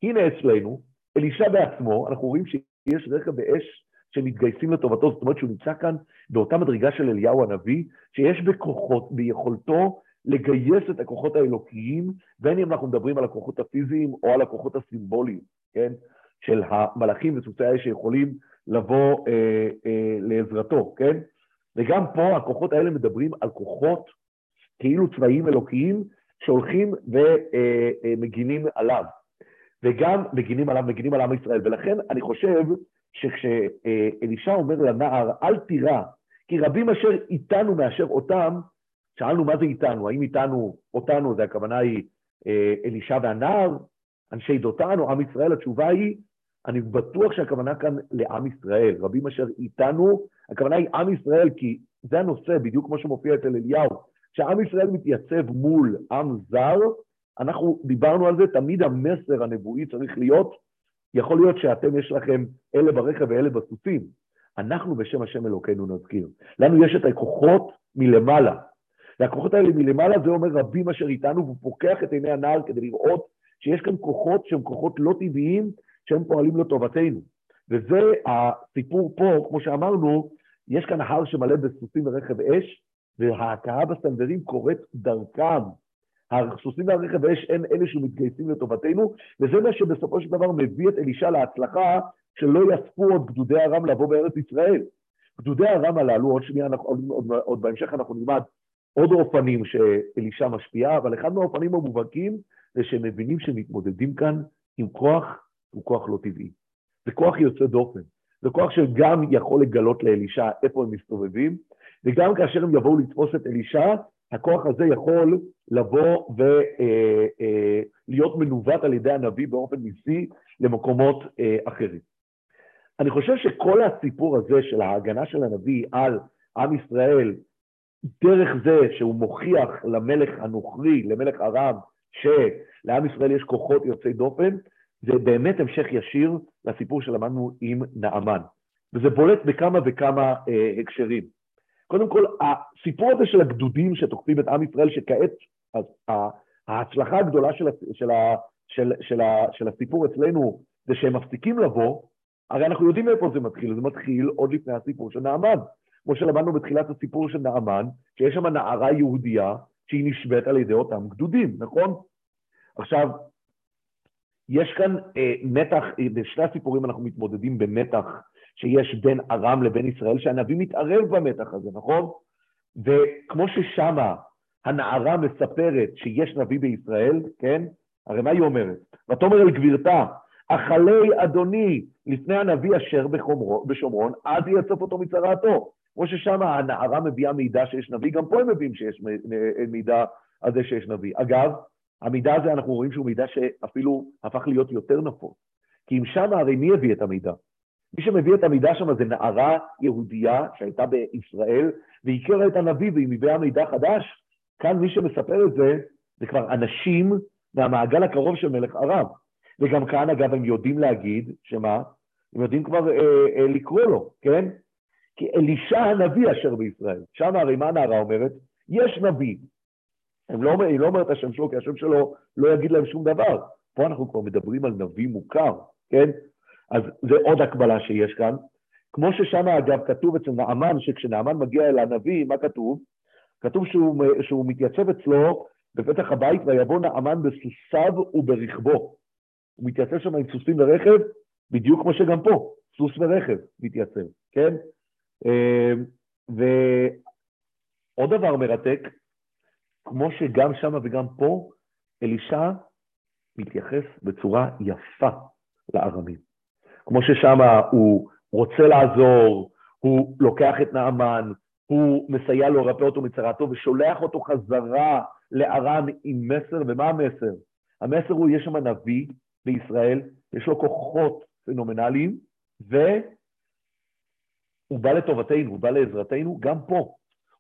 הנה אצלנו, אלישע בעצמו, אנחנו רואים שיש רכב ואש שמתגייסים לטובתו, זאת אומרת שהוא נמצא כאן באותה מדרגה של אליהו הנביא, שיש בכוחות, ביכולתו לגייס את הכוחות האלוקיים, בין אם אנחנו מדברים על הכוחות הפיזיים או על הכוחות הסימבוליים, כן? של המלאכים וסוסי האש שיכולים לבוא אה, אה, לעזרתו, כן? וגם פה הכוחות האלה מדברים על כוחות כאילו צבאיים אלוקיים שהולכים ומגינים אה, אה, עליו. וגם מגינים עליו, מגינים על עם ישראל. ולכן אני חושב שכשאלישע אומר לנער, אל תירא, כי רבים אשר איתנו מאשר אותם, שאלנו מה זה איתנו, האם איתנו, אותנו, זה הכוונה היא אה, אלישע והנער, אנשי דותן או עם ישראל, התשובה היא, אני בטוח שהכוונה כאן לעם ישראל, רבים אשר איתנו, הכוונה היא עם ישראל, כי זה הנושא, בדיוק כמו שמופיע אצל אליהו, כשעם ישראל מתייצב מול עם זר, אנחנו דיברנו על זה, תמיד המסר הנבואי צריך להיות, יכול להיות שאתם יש לכם אלה ברכב ואלה בסוסים. אנחנו בשם השם אלוקינו נזכיר. לנו יש את הכוחות מלמעלה. והכוחות האלה מלמעלה זה אומר רבים אשר איתנו, והוא פוקח את עיני הנער כדי לראות שיש כאן כוחות שהם כוחות לא טבעיים, שהם פועלים לטובתנו. וזה הסיפור פה, כמו שאמרנו, יש כאן הר שמלא בסוסים ורכב אש, וההכרה בסנוורים קורית דרכם. הסוסים והרכב האש הם אלה שמתגייסים לטובתנו, וזה מה שבסופו של דבר מביא את אלישע להצלחה שלא יאספו עוד גדודי ארם לבוא בארץ ישראל. גדודי ארם הללו, עוד שנייה, עוד, עוד, עוד בהמשך אנחנו נלמד עוד אופנים שאלישע משפיע, אבל אחד מהאופנים המובהקים זה שהם מבינים שמתמודדים כאן עם כוח, הוא כוח לא טבעי. זה כוח יוצא דופן. זה כוח שגם יכול לגלות לאלישע איפה הם מסתובבים, וגם כאשר הם יבואו לתפוס את אלישע, הכוח הזה יכול לבוא ולהיות מנווט על ידי הנביא באופן ניסי למקומות אה, אחרים. אני חושב שכל הסיפור הזה של ההגנה של הנביא על עם ישראל, דרך זה שהוא מוכיח למלך הנוכרי, למלך ארם, שלעם ישראל יש כוחות יוצאי דופן, זה באמת המשך ישיר לסיפור שלמדנו עם נעמן. וזה בולט בכמה וכמה אה, הקשרים. קודם כל, הסיפור הזה של הגדודים שתוקפים את עם ישראל, שכעת ההצלחה הגדולה של, של, של, של, של הסיפור אצלנו זה שהם מפסיקים לבוא, הרי אנחנו יודעים מאיפה זה מתחיל, זה מתחיל עוד לפני הסיפור של נעמן. כמו שלמדנו בתחילת הסיפור של נעמן, שיש שם נערה יהודייה שהיא נשבית על ידי אותם גדודים, נכון? עכשיו, יש כאן אה, מתח, אה, בשני הסיפורים אנחנו מתמודדים במתח שיש בין ארם לבין ישראל, שהנביא מתערב במתח הזה, נכון? וכמו ששמה הנערה מספרת שיש נביא בישראל, כן? הרי מה היא אומרת? ותאמר אל גבירתה, אכלי אדוני לפני הנביא אשר בשומרון, אז יאסוף אותו מצרעתו. כמו ששם הנערה מביאה מידע שיש נביא, גם פה הם מביאים שיש מידע על זה שיש נביא. אגב, המידע הזה אנחנו רואים שהוא מידע שאפילו הפך להיות יותר נפוץ. כי אם שם הרי מי הביא את המידע? מי שמביא את המידע שם זה נערה יהודייה שהייתה בישראל, והכירה את הנביא והיא מביאה מידע חדש. כאן מי שמספר את זה, זה כבר אנשים מהמעגל הקרוב של מלך ערב. וגם כאן, אגב, הם יודעים להגיד, שמה? הם יודעים כבר אה, אה, לקרוא לו, כן? כי אלישע הנביא אשר בישראל. שם הרי מה הנערה אומרת? יש נביא. לא, היא לא אומרת את השם שלו, כי השם שלו לא יגיד להם שום דבר. פה אנחנו כבר מדברים על נביא מוכר, כן? אז זה עוד הקבלה שיש כאן. כמו ששם, אגב, כתוב אצל נעמן, שכשנעמן מגיע אל הנביא, מה כתוב? כתוב שהוא, שהוא מתייצב אצלו בפתח הבית, ויבוא נעמן בסוסיו וברכבו. הוא מתייצב שם עם סוסים ורכב, בדיוק כמו שגם פה, סוס ורכב מתייצב, כן? אמ, ועוד דבר מרתק, כמו שגם שם וגם פה, אלישע מתייחס בצורה יפה לארמים. כמו ששם הוא רוצה לעזור, הוא לוקח את נעמן, הוא מסייע לו לרפא אותו מצרתו ושולח אותו חזרה לארם עם מסר, ומה המסר? המסר הוא, יש שם נביא בישראל, יש לו כוחות פנומנליים, הוא בא לטובתנו, הוא בא לעזרתנו, גם פה.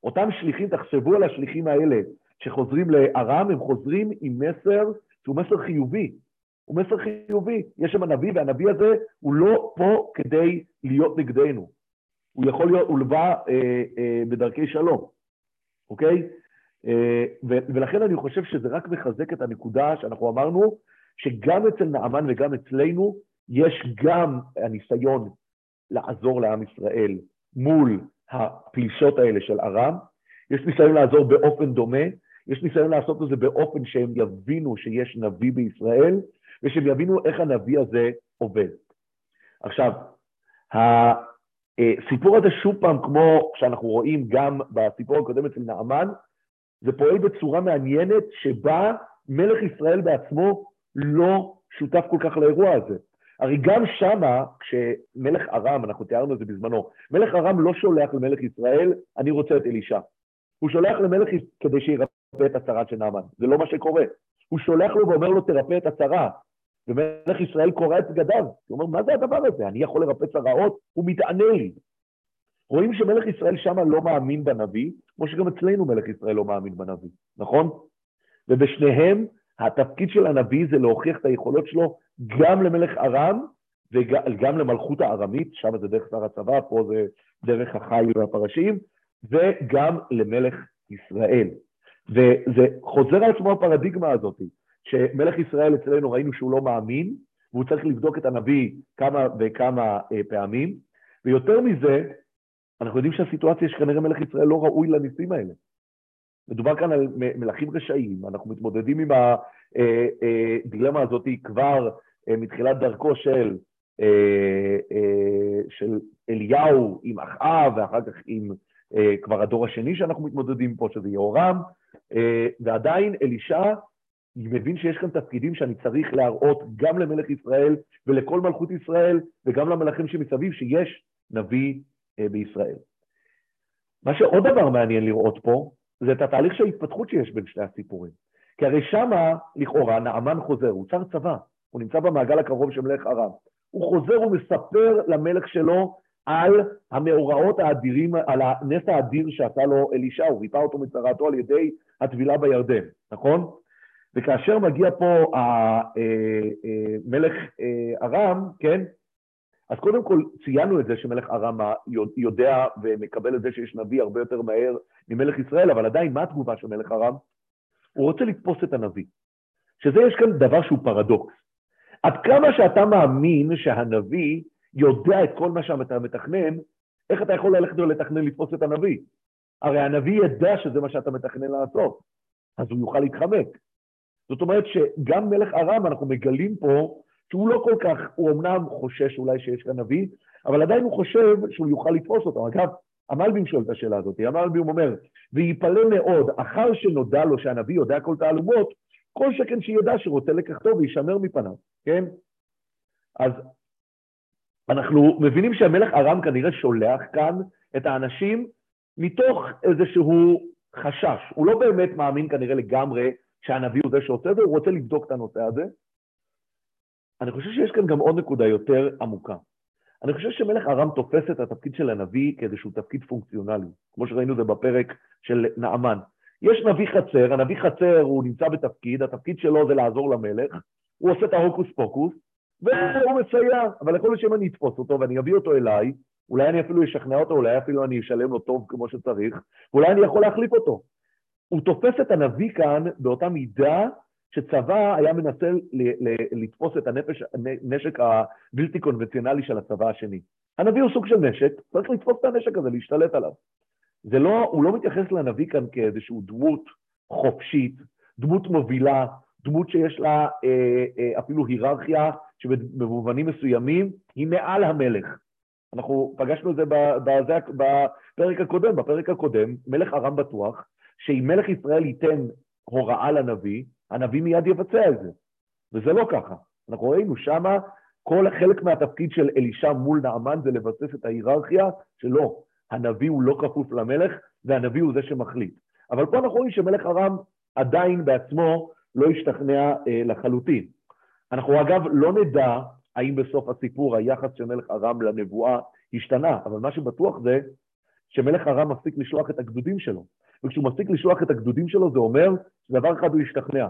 אותם שליחים, תחשבו על השליחים האלה שחוזרים לארם, הם חוזרים עם מסר שהוא מסר חיובי. הוא מסר חיובי. יש שם הנביא, והנביא הזה הוא לא פה כדי להיות נגדנו. הוא יכול להיות, הוא בא אה, אה, בדרכי שלום, אוקיי? אה, ולכן אני חושב שזה רק מחזק את הנקודה שאנחנו אמרנו, שגם אצל נעמן וגם אצלנו יש גם הניסיון לעזור לעם ישראל מול הפלישות האלה של ארם, יש ניסיון לעזור באופן דומה, יש ניסיון לעשות את זה באופן שהם יבינו שיש נביא בישראל, ושהם יבינו איך הנביא הזה עובד. עכשיו, הסיפור הזה שוב פעם, כמו שאנחנו רואים גם בסיפור הקודם אצל נעמן, זה פועל בצורה מעניינת שבה מלך ישראל בעצמו לא שותף כל כך לאירוע הזה. הרי גם שמה, כשמלך ארם, אנחנו תיארנו את זה בזמנו, מלך ארם לא שולח למלך ישראל, אני רוצה את אלישע. הוא שולח למלך כדי שירפא את הצרת של נעמן. זה לא מה שקורה. הוא שולח לו ואומר לו, תרפא את הצרה. ומלך ישראל קורע את בגדיו. הוא אומר, מה זה הדבר הזה? אני יכול לרפא צרעות? הוא מתענה לי. רואים שמלך ישראל שמה לא מאמין בנביא, כמו שגם אצלנו מלך ישראל לא מאמין בנביא, נכון? ובשניהם התפקיד של הנביא זה להוכיח את היכולות שלו גם למלך ארם וגם למלכות הארמית, שם זה דרך שר הצבא, פה זה דרך החיל והפרשים, וגם למלך ישראל. וזה חוזר על עצמו הפרדיגמה הזאת, שמלך ישראל אצלנו ראינו שהוא לא מאמין, והוא צריך לבדוק את הנביא כמה וכמה אה, פעמים, ויותר מזה, אנחנו יודעים שהסיטואציה שכנראה מלך ישראל לא ראוי לניסים האלה. מדובר כאן על מלכים רשעים, אנחנו מתמודדים עם הדילמה אה, אה, הזאת כבר מתחילת דרכו של, של אליהו עם אחאב, ואחר כך עם כבר הדור השני שאנחנו מתמודדים פה, שזה יהורם, ועדיין אלישע מבין שיש כאן תפקידים שאני צריך להראות גם למלך ישראל ולכל מלכות ישראל וגם למלכים שמסביב שיש נביא בישראל. מה שעוד דבר מעניין לראות פה, זה את התהליך של ההתפתחות שיש בין שני הסיפורים. כי הרי שמה, לכאורה, נעמן חוזר, הוא צר צבא, הוא נמצא במעגל הקרוב של מלך ארם. הוא חוזר ומספר למלך שלו על המאורעות האדירים, על הנס האדיר שעשה לו אלישע, הוא ריפא אותו מצרתו על ידי הטבילה בירדן, נכון? וכאשר מגיע פה המלך אה, אה, ארם, כן? אז קודם כל ציינו את זה שמלך ארם יודע ומקבל את זה שיש נביא הרבה יותר מהר ממלך ישראל, אבל עדיין מה התגובה של מלך ארם? הוא רוצה לתפוס את הנביא. שזה יש כאן דבר שהוא פרדוקס. עד כמה שאתה מאמין שהנביא יודע את כל מה שאתה מתכנן, איך אתה יכול ללכת ולתכנן לתפוס את הנביא? הרי הנביא ידע שזה מה שאתה מתכנן לעשות, אז הוא יוכל להתחמק. זאת אומרת שגם מלך ארם, אנחנו מגלים פה שהוא לא כל כך, הוא אמנם חושש אולי שיש כאן נביא, אבל עדיין הוא חושב שהוא יוכל לתפוס אותו. אגב, המלבים שואל את השאלה הזאת, המלבים אומר, ויפלא מאוד, אחר שנודע לו שהנביא יודע כל תעלומות, כל שכן שידע שרוצה לקחתו וישמר מפניו, כן? אז אנחנו מבינים שהמלך ארם כנראה שולח כאן את האנשים מתוך איזשהו חשש. הוא לא באמת מאמין כנראה לגמרי שהנביא הוא זה שעושה את זה, הוא רוצה לבדוק את הנושא הזה. אני חושב שיש כאן גם עוד נקודה יותר עמוקה. אני חושב שמלך ארם תופס את התפקיד של הנביא כאיזשהו תפקיד פונקציונלי, כמו שראינו זה בפרק של נעמן. יש נביא חצר, הנביא חצר הוא נמצא בתפקיד, התפקיד שלו זה לעזור למלך, הוא עושה את ההוקוס פוקוס, והוא מסייע, אבל יכול להיות שאם אני אתפוס אותו ואני אביא אותו אליי, אולי אני אפילו אשכנע אותו, אולי אפילו אני אשלם לו טוב כמו שצריך, ואולי אני יכול להחליף אותו. הוא תופס את הנביא כאן באותה מידה שצבא היה מנסה לתפוס את הנפש, הנשק הבלתי קונבנציונלי של הצבא השני. הנביא הוא סוג של נשק, צריך לתפוס את הנשק הזה, להשתלט עליו. זה לא, הוא לא מתייחס לנביא כאן כאיזושהי דמות חופשית, דמות מובילה, דמות שיש לה אה, אה, אפילו היררכיה שבמובנים מסוימים היא מעל המלך. אנחנו פגשנו את זה בזה, בפרק הקודם. בפרק הקודם, מלך ארם בטוח שאם מלך ישראל ייתן הוראה לנביא, הנביא מיד יבצע את זה. וזה לא ככה. אנחנו ראינו שמה כל חלק מהתפקיד של אלישע מול נעמן זה לבסס את ההיררכיה שלא, הנביא הוא לא כפוף למלך והנביא הוא זה שמחליט. אבל פה אנחנו רואים שמלך ארם עדיין בעצמו לא השתכנע אה, לחלוטין. אנחנו אגב לא נדע האם בסוף הסיפור היחס של מלך ארם לנבואה השתנה, אבל מה שבטוח זה שמלך ארם מפסיק לשלוח את הגדודים שלו. וכשהוא מפסיק לשלוח את הגדודים שלו, זה אומר שדבר אחד הוא השתכנע,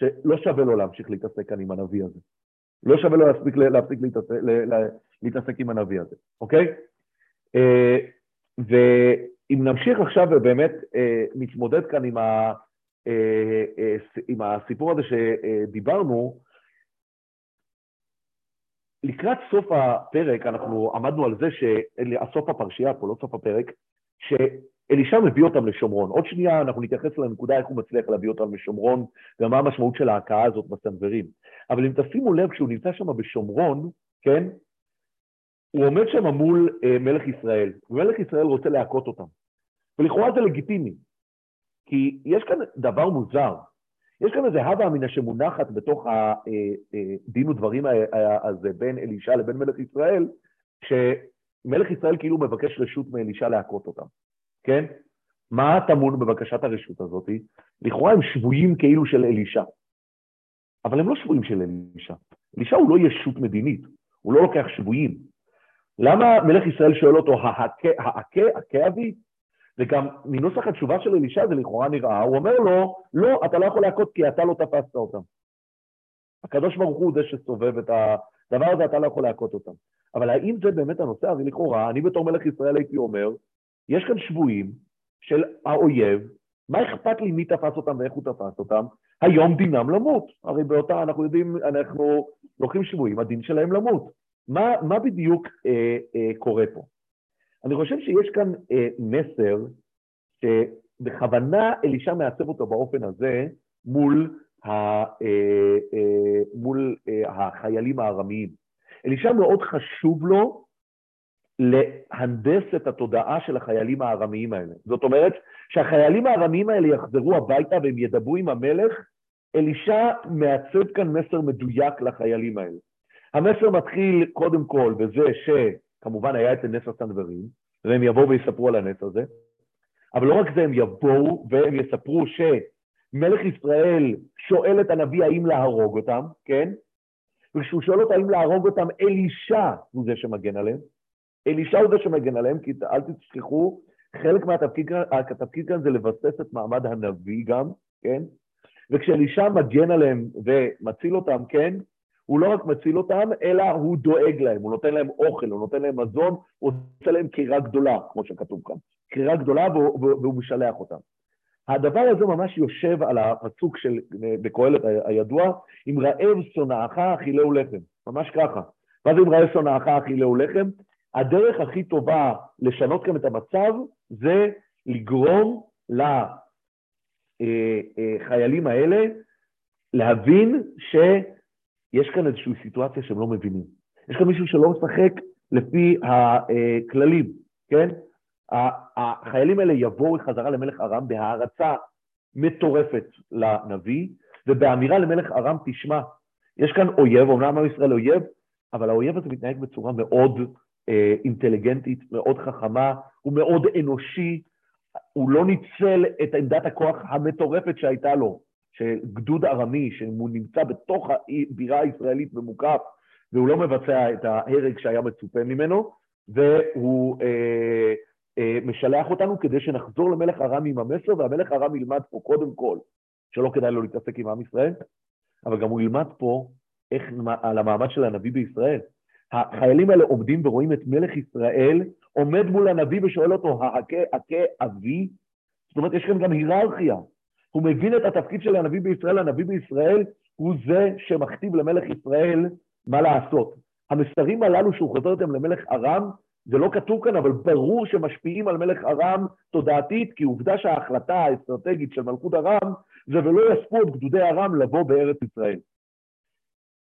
שלא שווה לו להמשיך להתעסק כאן עם הנביא הזה. לא שווה לו להפסיק, להפסיק להתעסק, להתעסק עם הנביא הזה, אוקיי? אה, ואם נמשיך עכשיו ובאמת אה, נתמודד כאן עם, אה, עם הסיפור הזה שדיברנו, לקראת סוף הפרק אנחנו עמדנו על זה, סוף הפרשייה פה, לא סוף הפרק, שאלישע מביא אותם לשומרון. עוד שנייה אנחנו נתייחס לנקודה איך הוא מצליח להביא אותם לשומרון, ומה המשמעות של ההכאה הזאת בסנוורים. אבל אם תשימו לב, כשהוא נמצא שם בשומרון, כן, הוא עומד שם מול אה, מלך ישראל, ומלך ישראל רוצה להכות אותם. ולכאורה זה לגיטימי, כי יש כאן דבר מוזר. יש כאן איזה הווה אמינא שמונחת בתוך הדין אה, אה, ודברים הזה בין אלישע לבין מלך ישראל, שמלך ישראל כאילו מבקש רשות מאלישע להכות אותם, כן? מה טמון בבקשת הרשות הזאת? לכאורה הם שבויים כאילו של אלישע, אבל הם לא שבויים של אלישע. אלישע הוא לא ישות מדינית, הוא לא לוקח שבויים. למה מלך ישראל שואל אותו, עקה אבי? וגם מנוסח התשובה של אלישע זה לכאורה נראה, הוא אומר לו, לא, אתה לא יכול להכות כי אתה לא תפסת אותם. הקדוש ברוך הוא זה שסובב את הדבר הזה, אתה לא יכול להכות אותם. אבל האם זה באמת הנושא? הרי לכאורה, אני בתור מלך ישראל הייתי אומר, יש כאן שבויים של האויב, מה אכפת לי מי תפס אותם ואיך הוא תפס אותם? היום דינם למות. הרי באותה, אנחנו יודעים, אנחנו לוקחים שבויים, הדין שלהם למות. מה, מה בדיוק אה, אה, קורה פה? אני חושב שיש כאן אה, מסר שבכוונה אלישע מעצב אותו באופן הזה מול, ה, אה, אה, מול אה, החיילים הארמיים. אלישע מאוד חשוב לו להנדס את התודעה של החיילים הארמיים האלה. זאת אומרת, שהחיילים הארמיים האלה יחזרו הביתה והם ידברו עם המלך, אלישע מעצב כאן מסר מדויק לחיילים האלה. המסר מתחיל קודם כל בזה שכמובן היה את נס הסנוורים, והם יבואו ויספרו על הנס הזה, אבל לא רק זה, הם יבואו והם יספרו שמלך ישראל שואל את הנביא האם להרוג אותם, כן? וכשהוא שואל אותה האם להרוג אותם, אלישע הוא זה שמגן עליהם. אלישע הוא זה שמגן עליהם, כי אל תשכחו, חלק מהתפקיד כאן זה לבסס את מעמד הנביא גם, כן? וכשאלישע מגן עליהם ומציל אותם, כן? הוא לא רק מציל אותם, אלא הוא דואג להם, הוא נותן להם אוכל, הוא נותן להם מזון, הוא עושה להם קרירה גדולה, כמו שכתוב כאן. קרירה גדולה והוא, והוא משלח אותם. הדבר הזה ממש יושב על הפסוק של, בקהלת הידוע, אם רעב שונאך אכילהו לחם, ממש ככה. מה זה אם רעב שונאך אכילהו לחם? הדרך הכי טובה לשנות כאן את המצב זה לגרום לחיילים אה, אה, האלה להבין שיש כאן איזושהי סיטואציה שהם לא מבינים. יש כאן מישהו שלא משחק לפי הכללים, כן? החיילים האלה יבואו חזרה למלך ארם בהערצה מטורפת לנביא, ובאמירה למלך ארם, תשמע, יש כאן אויב, אמנם עם ישראל אויב, אבל האויב הזה מתנהג בצורה מאוד אה, אינטליגנטית, מאוד חכמה, הוא מאוד אנושי, הוא לא ניצל את עמדת הכוח המטורפת שהייתה לו, שגדוד ארמי, שהוא נמצא בתוך הבירה הישראלית ומוקף, והוא לא מבצע את ההרג שהיה מצופה ממנו, והוא אה, אה, משלח אותנו כדי שנחזור למלך ארם עם המסר, והמלך ארם ילמד פה קודם כל, שלא כדאי לו להתעסק עם עם ישראל, אבל גם הוא ילמד פה איך, על המעמד של הנביא בישראל. החיילים האלה עומדים ורואים את מלך ישראל עומד מול הנביא ושואל אותו, ההכה הכה אבי? זאת אומרת, יש כאן גם היררכיה. הוא מבין את התפקיד של הנביא בישראל, הנביא בישראל הוא זה שמכתיב למלך ישראל מה לעשות. המסרים הללו שהוא חוזר אותם למלך ארם, זה לא כתוב כאן, אבל ברור שמשפיעים על מלך ארם תודעתית, כי עובדה שההחלטה האסטרטגית של מלכות ארם זה ולא יספו את גדודי ארם לבוא בארץ ישראל.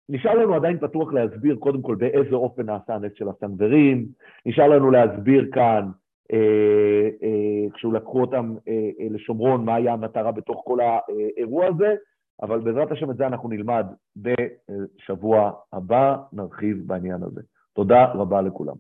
נשאר לנו עדיין פתוח להסביר קודם כל באיזה אופן נעשה הנס של הסנוורים, נשאר לנו להסביר כאן, אה, אה, כשהוא לקחו אותם אה, לשומרון, מה היה המטרה בתוך כל האירוע הזה, אבל בעזרת השם את זה אנחנו נלמד בשבוע הבא, נרחיב בעניין הזה. תודה רבה לכולם.